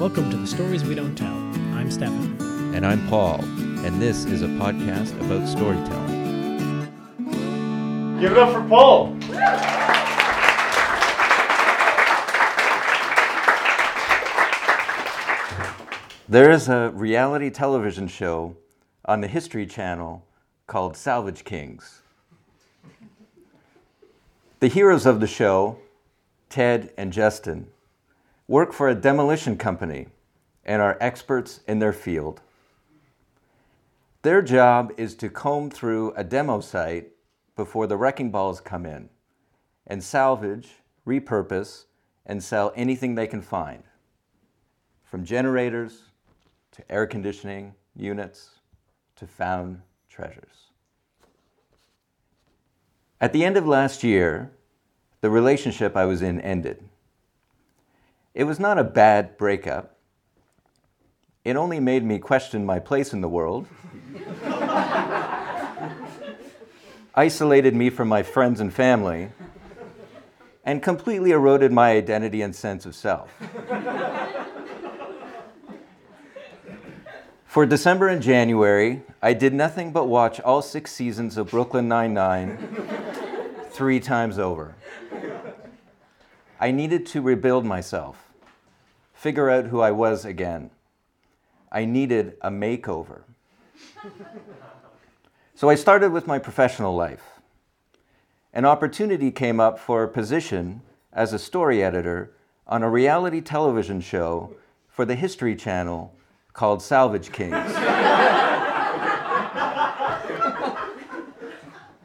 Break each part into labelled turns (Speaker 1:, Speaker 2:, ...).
Speaker 1: Welcome to the Stories We Don't Tell. I'm Stefan.
Speaker 2: And I'm Paul, and this is a podcast about storytelling.
Speaker 3: Give it up for Paul.
Speaker 2: There is a reality television show on the History Channel called Salvage Kings. The heroes of the show, Ted and Justin, work for a demolition company and are experts in their field. Their job is to comb through a demo site before the wrecking balls come in and salvage, repurpose, and sell anything they can find from generators to air conditioning units to found treasures. At the end of last year, the relationship I was in ended. It was not a bad breakup. It only made me question my place in the world, isolated me from my friends and family, and completely eroded my identity and sense of self. For December and January, I did nothing but watch all six seasons of Brooklyn Nine-Nine three times over. I needed to rebuild myself, figure out who I was again. I needed a makeover. so I started with my professional life. An opportunity came up for a position as a story editor on a reality television show for the History Channel called Salvage Kings.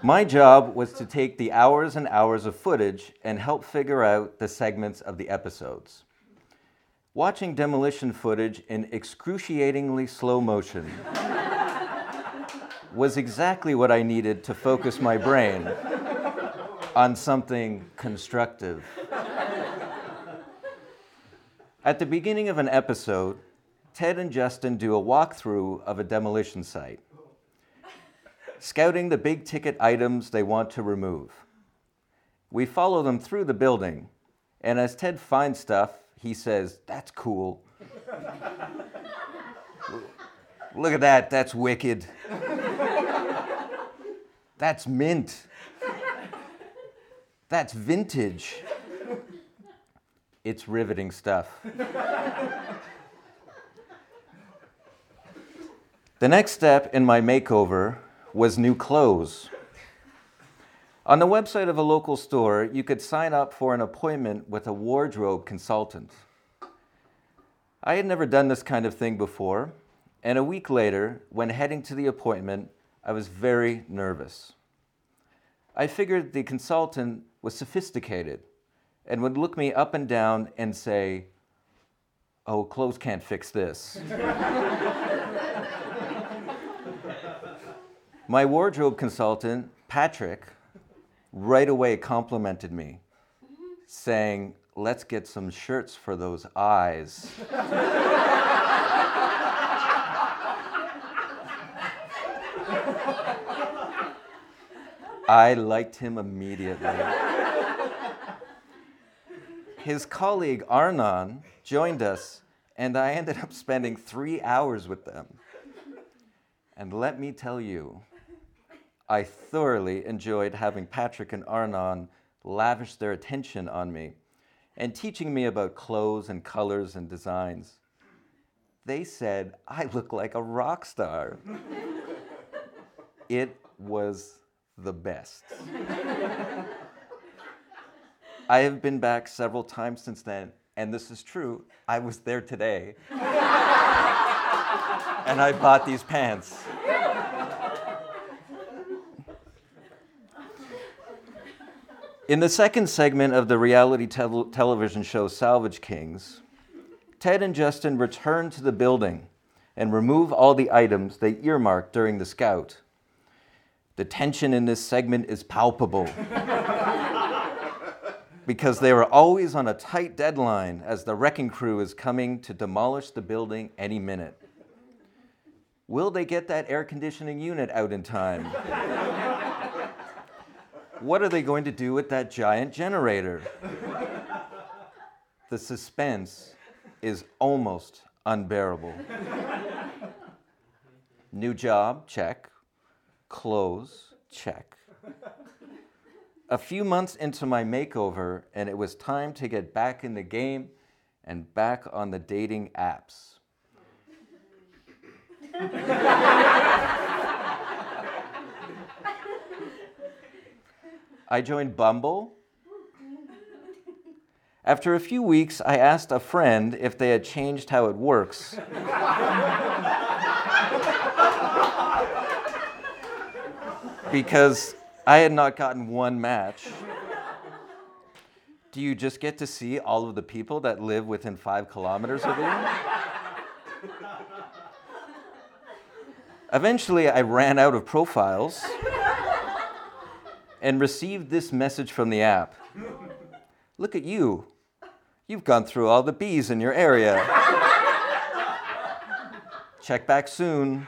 Speaker 2: My job was to take the hours and hours of footage and help figure out the segments of the episodes. Watching demolition footage in excruciatingly slow motion was exactly what I needed to focus my brain on something constructive. At the beginning of an episode, Ted and Justin do a walkthrough of a demolition site, scouting the big ticket items they want to remove. We follow them through the building, and as Ted finds stuff, he says, That's cool. Look at that, that's wicked. That's mint. That's vintage. It's riveting stuff. The next step in my makeover was new clothes. On the website of a local store, you could sign up for an appointment with a wardrobe consultant. I had never done this kind of thing before, and a week later, when heading to the appointment, I was very nervous. I figured the consultant was sophisticated and would look me up and down and say, Oh, clothes can't fix this. My wardrobe consultant, Patrick, right away complimented me, saying, Let's get some shirts for those eyes. I liked him immediately. His colleague Arnon joined us, and I ended up spending three hours with them. And let me tell you, I thoroughly enjoyed having Patrick and Arnon lavish their attention on me and teaching me about clothes and colors and designs. They said I look like a rock star. it was the best. I have been back several times since then, and this is true. I was there today. and I bought these pants. In the second segment of the reality tel- television show Salvage Kings, Ted and Justin return to the building and remove all the items they earmarked during the scout. The tension in this segment is palpable because they are always on a tight deadline as the wrecking crew is coming to demolish the building any minute. Will they get that air conditioning unit out in time? what are they going to do with that giant generator? the suspense is almost unbearable. New job, check. Clothes, check. A few months into my makeover, and it was time to get back in the game and back on the dating apps. I joined Bumble. After a few weeks, I asked a friend if they had changed how it works. because I had not gotten one match. Do you just get to see all of the people that live within five kilometers of you? Eventually, I ran out of profiles and received this message from the app Look at you. You've gone through all the bees in your area. Check back soon.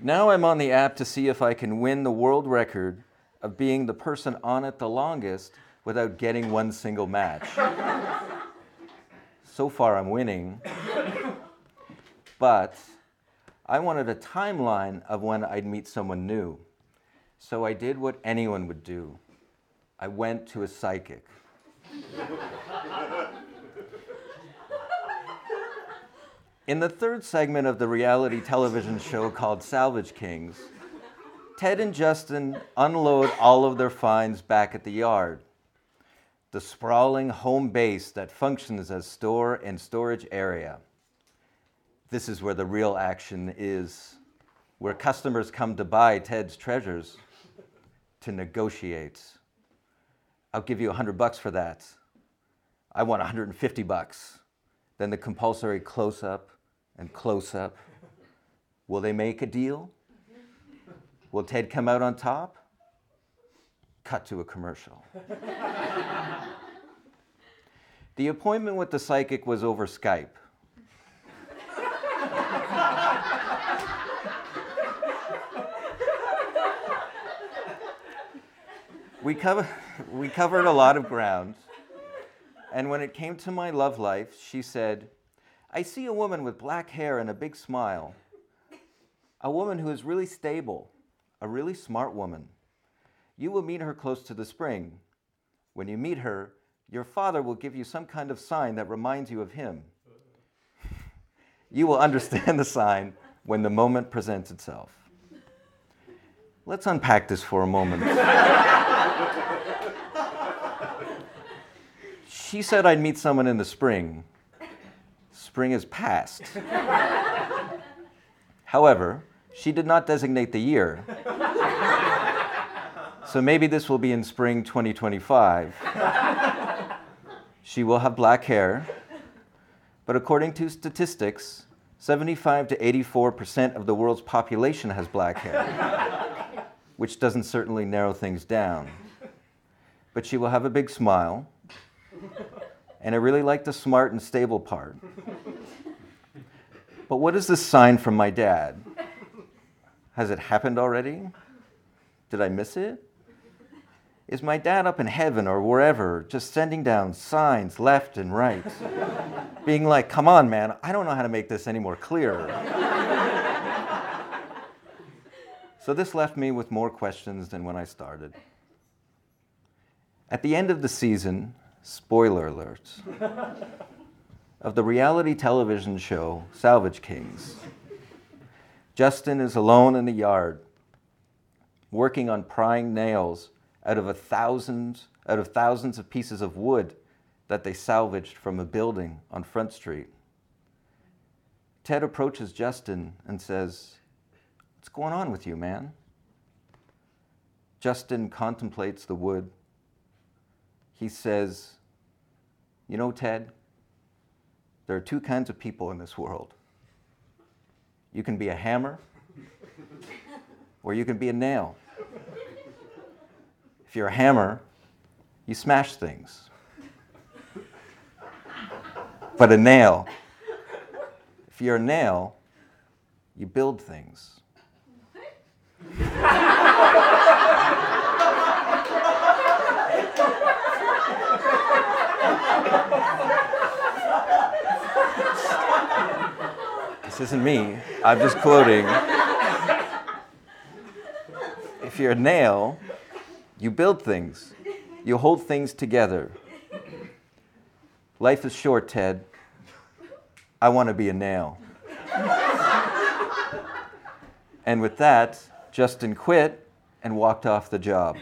Speaker 2: Now I'm on the app to see if I can win the world record of being the person on it the longest without getting one single match. so far, I'm winning. But I wanted a timeline of when I'd meet someone new. So I did what anyone would do I went to a psychic. In the third segment of the reality television show called Salvage Kings, Ted and Justin unload all of their finds back at the yard. The sprawling home base that functions as store and storage area. This is where the real action is, where customers come to buy Ted's treasures, to negotiate. I'll give you 100 bucks for that. I want 150 bucks. Then the compulsory close up and close up. Will they make a deal? Will Ted come out on top? Cut to a commercial. the appointment with the psychic was over Skype. We, cover, we covered a lot of ground. And when it came to my love life, she said, I see a woman with black hair and a big smile. A woman who is really stable, a really smart woman. You will meet her close to the spring. When you meet her, your father will give you some kind of sign that reminds you of him. You will understand the sign when the moment presents itself. Let's unpack this for a moment. She said I'd meet someone in the spring. Spring is past. However, she did not designate the year. So maybe this will be in spring 2025. She will have black hair, but according to statistics, 75 to 84% of the world's population has black hair, which doesn't certainly narrow things down. But she will have a big smile, and I really like the smart and stable part. But what is this sign from my dad? Has it happened already? Did I miss it? Is my dad up in heaven or wherever just sending down signs left and right? Being like, come on, man, I don't know how to make this any more clear. so this left me with more questions than when I started. At the end of the season, spoiler alert, of the reality television show Salvage Kings, Justin is alone in the yard, working on prying nails out of a thousand out of thousands of pieces of wood that they salvaged from a building on Front Street. Ted approaches Justin and says, What's going on with you, man? Justin contemplates the wood. He says, You know, Ted, there are two kinds of people in this world. You can be a hammer, or you can be a nail. If you're a hammer, you smash things. But a nail, if you're a nail, you build things.
Speaker 4: isn't me. I'm just quoting. if you're a nail, you build things, you hold things together. Life is short, Ted. I want to be a nail. and with that, Justin quit and walked off the job.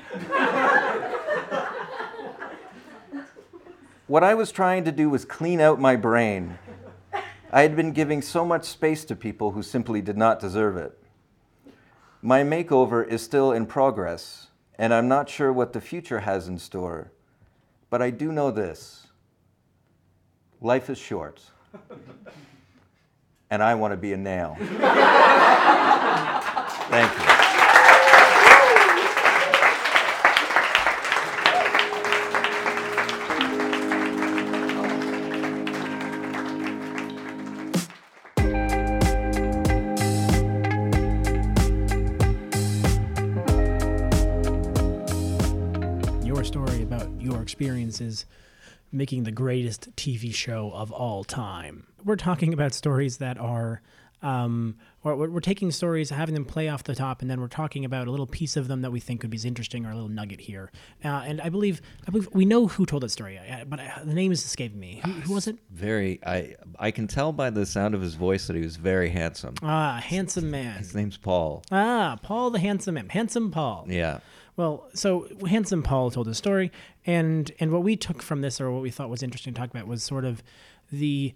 Speaker 4: what I was trying to do was clean out my brain. I had been giving so much space to people who simply did not deserve it. My makeover is still in progress, and I'm not sure what the future has in store. But I do know this life is short, and I want to be a nail. Thank you.
Speaker 1: Experiences making the greatest TV show of all time. We're talking about stories that are, um, or we're, taking stories, having them play off the top, and then we're talking about a little piece of them that we think could be interesting or a little nugget here. Uh, and I believe, I believe we know who told that story, uh, but uh, the name is escaping me. Who, who was it?
Speaker 2: Very. I I can tell by the sound of his voice that he was very handsome.
Speaker 1: Ah, handsome man.
Speaker 2: His name's Paul.
Speaker 1: Ah, Paul the handsome man, handsome Paul.
Speaker 2: Yeah.
Speaker 1: Well, so handsome Paul told his story, and and what we took from this, or what we thought was interesting to talk about, was sort of the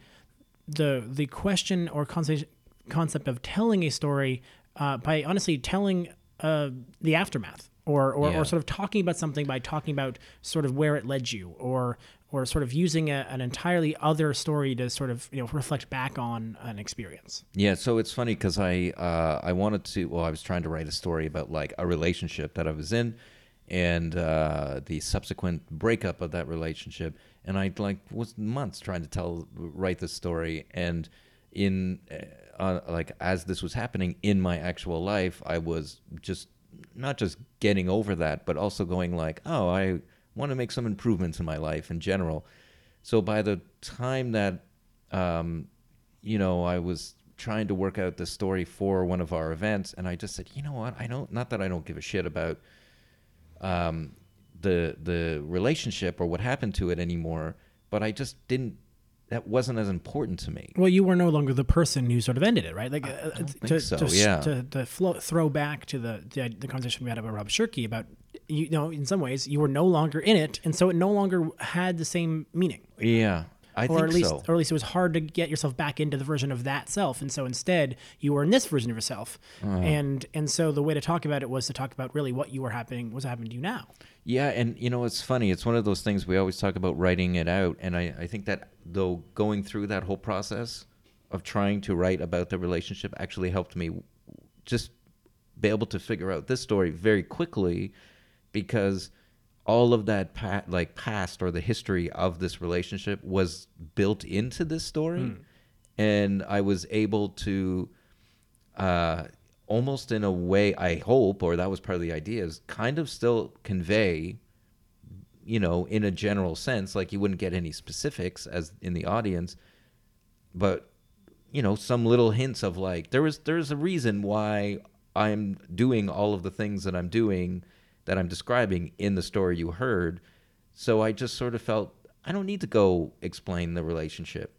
Speaker 1: the the question or concept concept of telling a story uh, by honestly telling uh, the aftermath, or or,
Speaker 2: Yeah.
Speaker 1: or sort of talking about something by talking about sort of where it led you, or or sort of using a, an entirely other story to sort of you know reflect back on an experience.
Speaker 2: Yeah, so it's funny because I uh, I wanted to. Well, I was trying to write a story about like a relationship that I was in, and uh, the subsequent breakup of that relationship. And I like was months trying to tell write this story, and in uh, uh, like as this was happening in my actual life, I was just not just getting over that, but also going like, oh, I want to make some improvements in my life in general. So by the time that um, you know, I was trying to work out the story for one of our events, and I just said, you know what, I don't. Not that I don't give a shit about um, the the relationship or what happened to it anymore, but I just didn't. That wasn't as important to me.
Speaker 1: Well, you were no longer the person who sort of ended it, right? Like uh, to,
Speaker 2: think so,
Speaker 1: to,
Speaker 2: yeah.
Speaker 1: to, to flow, throw back to the, the the conversation we had about Rob Shirky about you know in some ways you were no longer in it, and so it no longer had the same meaning,
Speaker 2: Yeah, I
Speaker 1: or
Speaker 2: think
Speaker 1: at least
Speaker 2: so.
Speaker 1: or at least it was hard to get yourself back into the version of that self, and so instead you were in this version of yourself,
Speaker 2: Uh-huh.
Speaker 1: and and so the way to talk about it was to talk about really what you were happening was happening to you now.
Speaker 2: Yeah, and you know it's funny. It's one of those things we always talk about writing it out, and I, I think that though going through that whole process of trying to write about the relationship actually helped me just be able to figure out this story very quickly because all of that pa- like past or the history of this relationship was built into this story, and I was able to uh, almost in a way, I hope, or that was part of the idea, is kind of still convey, you know, in a general sense, like you wouldn't get any specifics as in the audience, but you know, some little hints of like there was there's a reason why I'm doing all of the things that I'm doing that I'm describing in the story you heard. So I just sort of felt I don't need to go explain the relationship.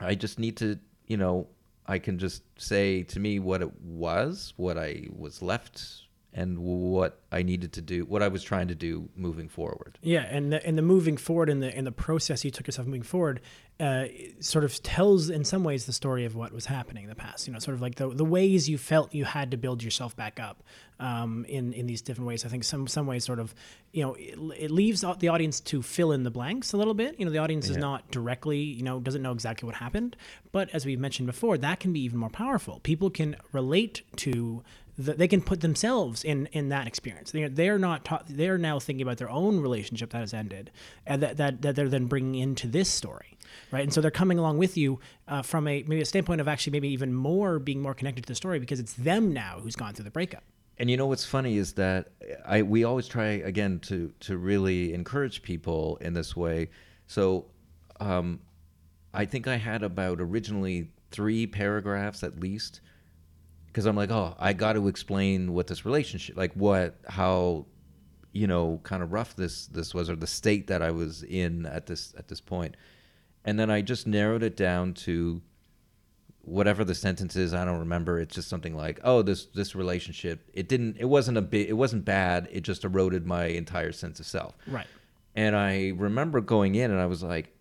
Speaker 2: I just need to, you know, I can just say to me what it was, what I was left, and what I needed to do, what I was trying to do moving forward.
Speaker 1: Yeah, and the, and the moving forward and the and the process you took yourself moving forward, uh, sort of tells in some ways the story of what was happening in the past. You know, sort of like the the ways you felt you had to build yourself back up um, in in these different ways. I think some some ways sort of you know it, it leaves the audience to fill in the blanks a little bit. You know, the audience is not directly you know doesn't know exactly what happened, but as we mentioned before, that can be even more powerful. People can relate to the, they can put themselves in in that experience. They're they're not taught. They're now thinking about their own relationship that has ended, and that that, that they're then bringing into this story, right? And so they're coming along with you uh, from a maybe a standpoint of actually maybe even more being more connected to the story because it's them now who's gone through the breakup.
Speaker 2: And you know what's funny is that I we always try again to to really encourage people in this way. So um, I think I had about originally three paragraphs at least because I'm like, oh, I got to explain what this relationship, like what, how, you know, kind of rough this this was, or the state that I was in at this at this point, and then I just narrowed it down to whatever the sentence is. I don't remember. It's just something like, oh, this this relationship, it didn't, it wasn't a bit, it wasn't bad. It just eroded my entire sense of self.
Speaker 1: Right.
Speaker 2: And I remember going in and I was like,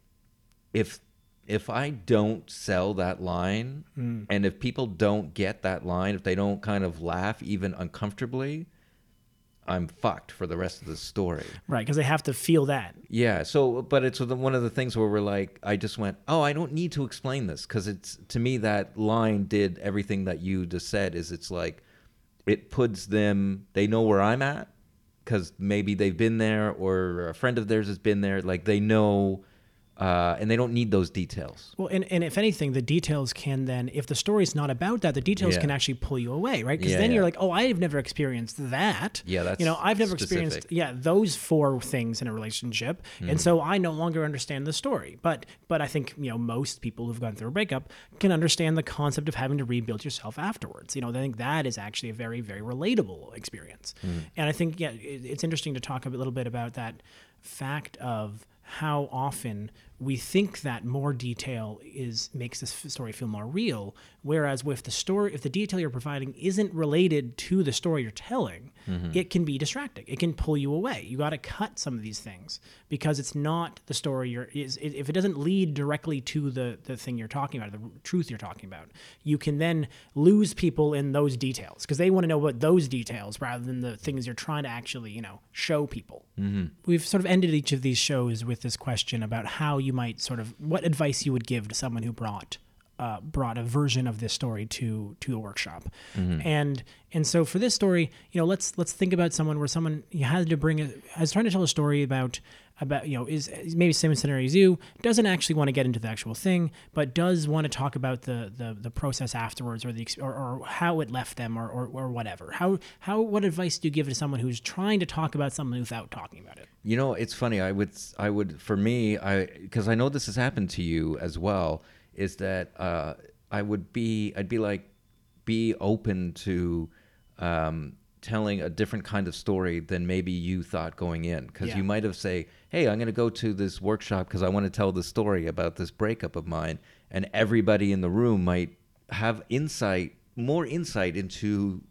Speaker 2: if if I don't sell that line
Speaker 1: Mm.
Speaker 2: and if people don't get that line, if they don't kind of laugh even uncomfortably, I'm fucked for the rest of the story.
Speaker 1: Right. Because they have to feel that.
Speaker 2: Yeah. So, but it's one of the things where we're like, I just went, oh, I don't need to explain this because it's to me that line did everything that you just said. Is it's like it puts them, they know where I'm at because maybe they've been there or a friend of theirs has been there. Like they know, uh, and they don't need those details.
Speaker 1: Well, and, and if anything, the details can then, if the story's not about that, the details
Speaker 2: Yeah.
Speaker 1: can actually pull you away, right? Because
Speaker 2: Yeah,
Speaker 1: then you're like, oh, I've never experienced that.
Speaker 2: Yeah, that's
Speaker 1: you know, I've never experienced yeah those four things in a relationship,
Speaker 2: Mm-hmm.
Speaker 1: and so I no longer understand the story. But but I think you know most people who've gone through a breakup can understand the concept of having to rebuild yourself afterwards. You know, I think that is actually a very very relatable experience,
Speaker 2: Mm.
Speaker 1: and I think yeah, it, it's interesting to talk a little bit about that fact of how often we think that more detail is makes this story feel more real. Whereas with the story if the detail you're providing isn't related to the story you're telling mm-hmm. it can be distracting. It can pull you away. You got to cut some of these things because it's not the story you're is if it doesn't lead directly to the the thing you're talking about the truth you're talking about you can then lose people in those details because they want to know about those details rather than the things you're trying to actually you know show people. Mm-hmm. We've sort of ended each of these shows with this question about how you might sort of what advice you would give to someone who brought uh, brought a version of this story to to a workshop, and and so for this story, you know, let's let's think about someone where someone you had to bring a is trying to tell a story about about you know is, is maybe same scenario as you doesn't actually want to get into the actual thing, but does want to talk about the the, the process afterwards or the or, or how it left them or, or or whatever. How how what advice do you give to someone who's trying to talk about something without talking about it?
Speaker 2: You know, it's funny. I would, I would, for me, I because I know this has happened to you as well. Is that uh, I would be, I'd be like, be open to um, telling a different kind of story than maybe you thought going in, because
Speaker 1: Yeah.
Speaker 2: you might have say, "Hey, I'm going to go to this workshop because I want to tell the story about this breakup of mine," and everybody in the room might have insight, more insight into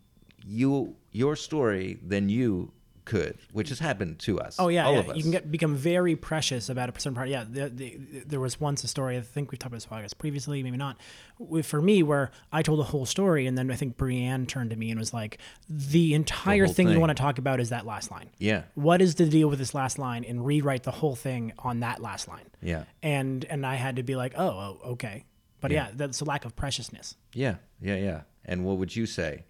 Speaker 2: you, your story than you could, which has happened to us.
Speaker 1: Oh yeah,
Speaker 2: all
Speaker 1: yeah.
Speaker 2: of us.
Speaker 1: you can get become very precious about a certain part. Yeah, the, the, there was once a story. I think we've talked about this podcast previously, maybe not. For me, where I told the whole story, and then I think Brienne turned to me and was like, "The entire
Speaker 2: whole
Speaker 1: thing, you want to talk about is that last line.
Speaker 2: Yeah.
Speaker 1: What is the deal with this last line? And rewrite the whole thing on that last line.
Speaker 2: Yeah.
Speaker 1: And and I had to be like, oh, oh okay. But
Speaker 2: Yeah.
Speaker 1: yeah, that's a lack of preciousness.
Speaker 2: Yeah, yeah, yeah. And what would you say?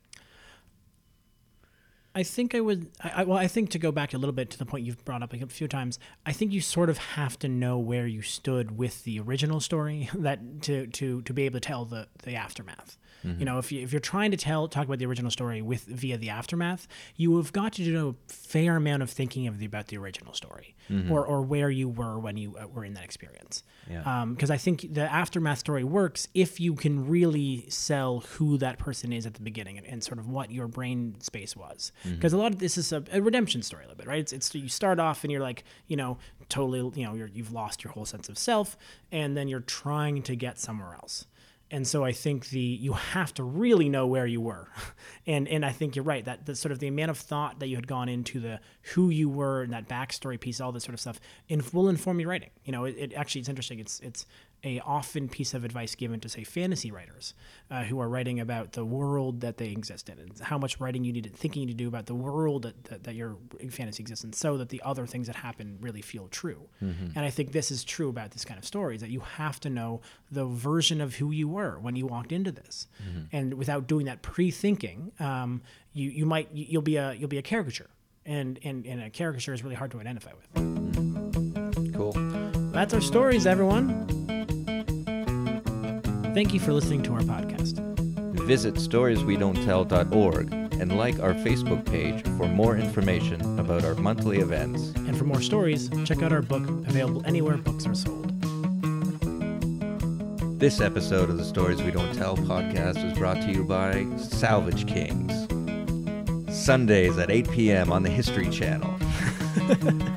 Speaker 1: I think I would. I, I, well, I think to go back a little bit to the point you've brought up a few times, I think you sort of have to know where you stood with the original story that to to to be able to tell the the aftermath. You mm-hmm. know, if you if you're trying to tell talk about the original story with via the aftermath, you have got to do a fair amount of thinking of the, about the original story Mm-hmm. or or where you were when you uh, were in that experience.
Speaker 2: Yeah.
Speaker 1: Um, because I think the aftermath story works if you can really sell who that person is at the beginning and, and sort of what your brain space was. Mm-hmm. Because a lot of this is a, a redemption story, a little bit, right? It's, it's you start off and you're like, you know, totally, you know, you're, you've lost your whole sense of self, and then you're trying to get somewhere else. And so I think the you have to really know where you were, and and I think you're right that the sort of the amount of thought that you had gone into the who you were and that backstory piece, all this sort of stuff, will inform your writing. You know, it, it actually it's interesting. It's it's a often piece of advice given to say fantasy writers uh, who are writing about the world that they exist in and how much writing you need to thinking to do about the world that, that, that your fantasy exists in so that the other things that happen really feel true. And i think this is true about this kind of stories that you have to know the version of who you were when you walked into this. And without doing that pre-thinking um, you, you might you- you'll be a you'll be a caricature and, and, and a caricature is really hard to identify with.
Speaker 2: Cool.
Speaker 1: that's our stories, everyone. Thank you for listening to our podcast.
Speaker 2: Visit storieswedon'ttell.org and like our Facebook page for more information about our monthly events.
Speaker 1: And for more stories, check out our book available anywhere books are sold.
Speaker 2: This episode of the Stories We Don't Tell podcast was brought to you by Salvage Kings. Sundays at 8 p.m. on the History Channel.